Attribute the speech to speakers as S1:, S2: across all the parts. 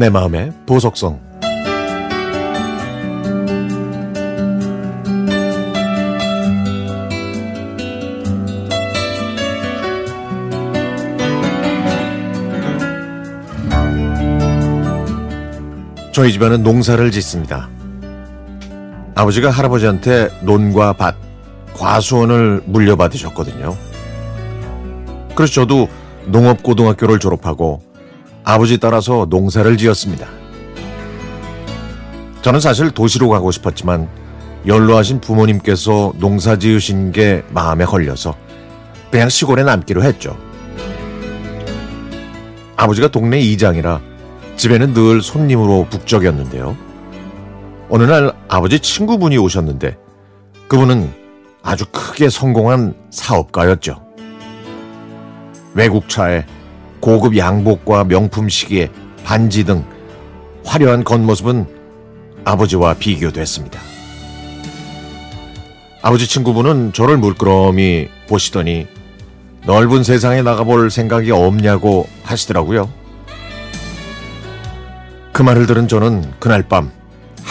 S1: 내 마음의 보석성 저희 집안은 농사를 짓습니다. 아버지가 할아버지한테 논과 밭, 과수원을 물려받으셨거든요. 그래서 저도 농업고등학교를 졸업하고 아버지 따라서 농사를 지었습니다. 저는 사실 도시로 가고 싶었지만 연로하신 부모님께서 농사 지으신 게 마음에 걸려서 그냥 시골에 남기로 했죠. 아버지가 동네 이장이라 집에는 늘 손님으로 북적였는데요. 어느 날 아버지 친구분이 오셨는데 그분은 아주 크게 성공한 사업가였죠. 외국차에 고급 양복과 명품 시계, 반지 등 화려한 겉모습은 아버지와 비교됐습니다. 아버지 친구분은 저를 물끄러미 보시더니 넓은 세상에 나가볼 생각이 없냐고 하시더라고요. 그 말을 들은 저는 그날 밤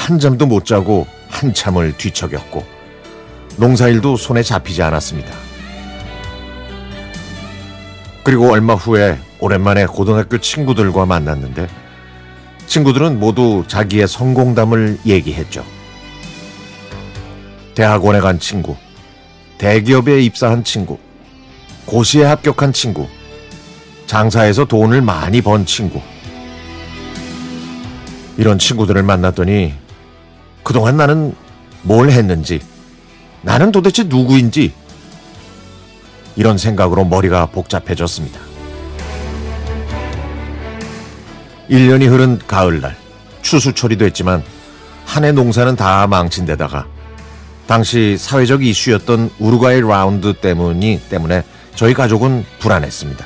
S1: 한 잠도 못 자고 한참을 뒤척였고 농사일도 손에 잡히지 않았습니다. 그리고 얼마 후에 오랜만에 고등학교 친구들과 만났는데 친구들은 모두 자기의 성공담을 얘기했죠. 대학원에 간 친구, 대기업에 입사한 친구, 고시에 합격한 친구, 장사에서 돈을 많이 번 친구. 이런 친구들을 만났더니 그동안 나는 뭘 했는지, 나는 도대체 누구인지 이런 생각으로 머리가 복잡해졌습니다. 1년이 흐른 가을날 추수철이 됐지만 한 해 농사는 다 망친 데다가 당시 사회적 이슈였던 우루과이 라운드 때문이 때문에 저희 가족은 불안했습니다.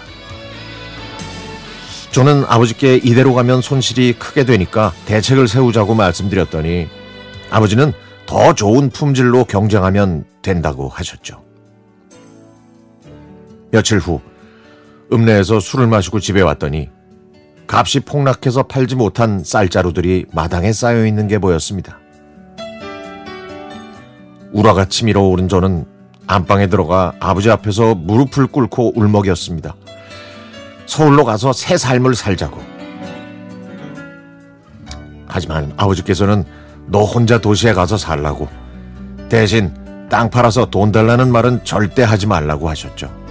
S1: 저는 아버지께 이대로 가면 손실이 크게 되니까 대책을 세우자고 말씀드렸더니 아버지는 더 좋은 품질로 경쟁하면 된다고 하셨죠. 며칠 후 읍내에서 술을 마시고 집에 왔더니 값이 폭락해서 팔지 못한 쌀자루들이 마당에 쌓여 있는 게 보였습니다. 우라가 치밀어 오른 저는 안방에 들어가 아버지 앞에서 무릎을 꿇고 울먹였습니다. 서울로 가서 새 삶을 살자고. 하지만 아버지께서는 너 혼자 도시에 가서 살라고. 대신 땅 팔아서 돈 달라는 말은 절대 하지 말라고 하셨죠.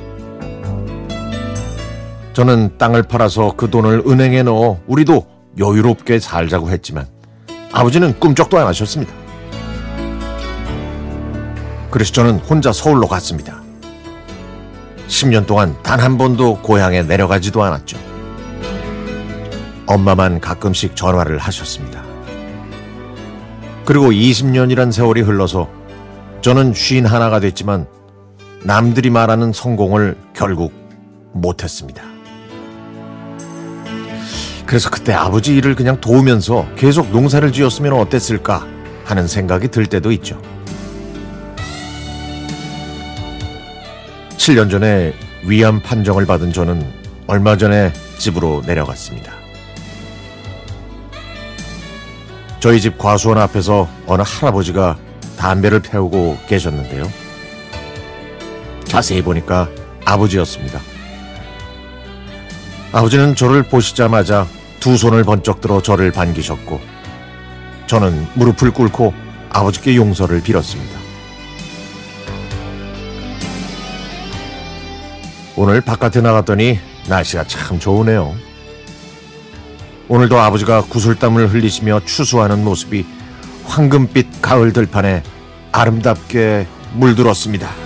S1: 저는 땅을 팔아서 그 돈을 은행에 넣어 우리도 여유롭게 살자고 했지만 아버지는 꿈쩍도 안 하셨습니다. 그래서 저는 혼자 서울로 갔습니다. 10년 동안 단 한 번도 고향에 내려가지도 않았죠. 엄마만 가끔씩 전화를 하셨습니다. 그리고 20년이란 세월이 흘러서 저는 쉰 하나가 됐지만 남들이 말하는 성공을 결국 못했습니다. 그래서 그때 아버지 일을 그냥 도우면서 계속 농사를 지었으면 어땠을까 하는 생각이 들 때도 있죠. 7년 전에 위암 판정을 받은 저는 얼마 전에 집으로 내려갔습니다. 저희 집 과수원 앞에서 어느 할아버지가 담배를 태우고 계셨는데요. 자세히 보니까 아버지였습니다. 아버지는 저를 보시자마자 두 손을 번쩍 들어 저를 반기셨고 저는 무릎을 꿇고 아버지께 용서를 빌었습니다. 오늘 바깥에 나갔더니 날씨가 참 좋으네요. 오늘도 아버지가 구슬땀을 흘리시며 추수하는 모습이 황금빛 가을 들판에 아름답게 물들었습니다.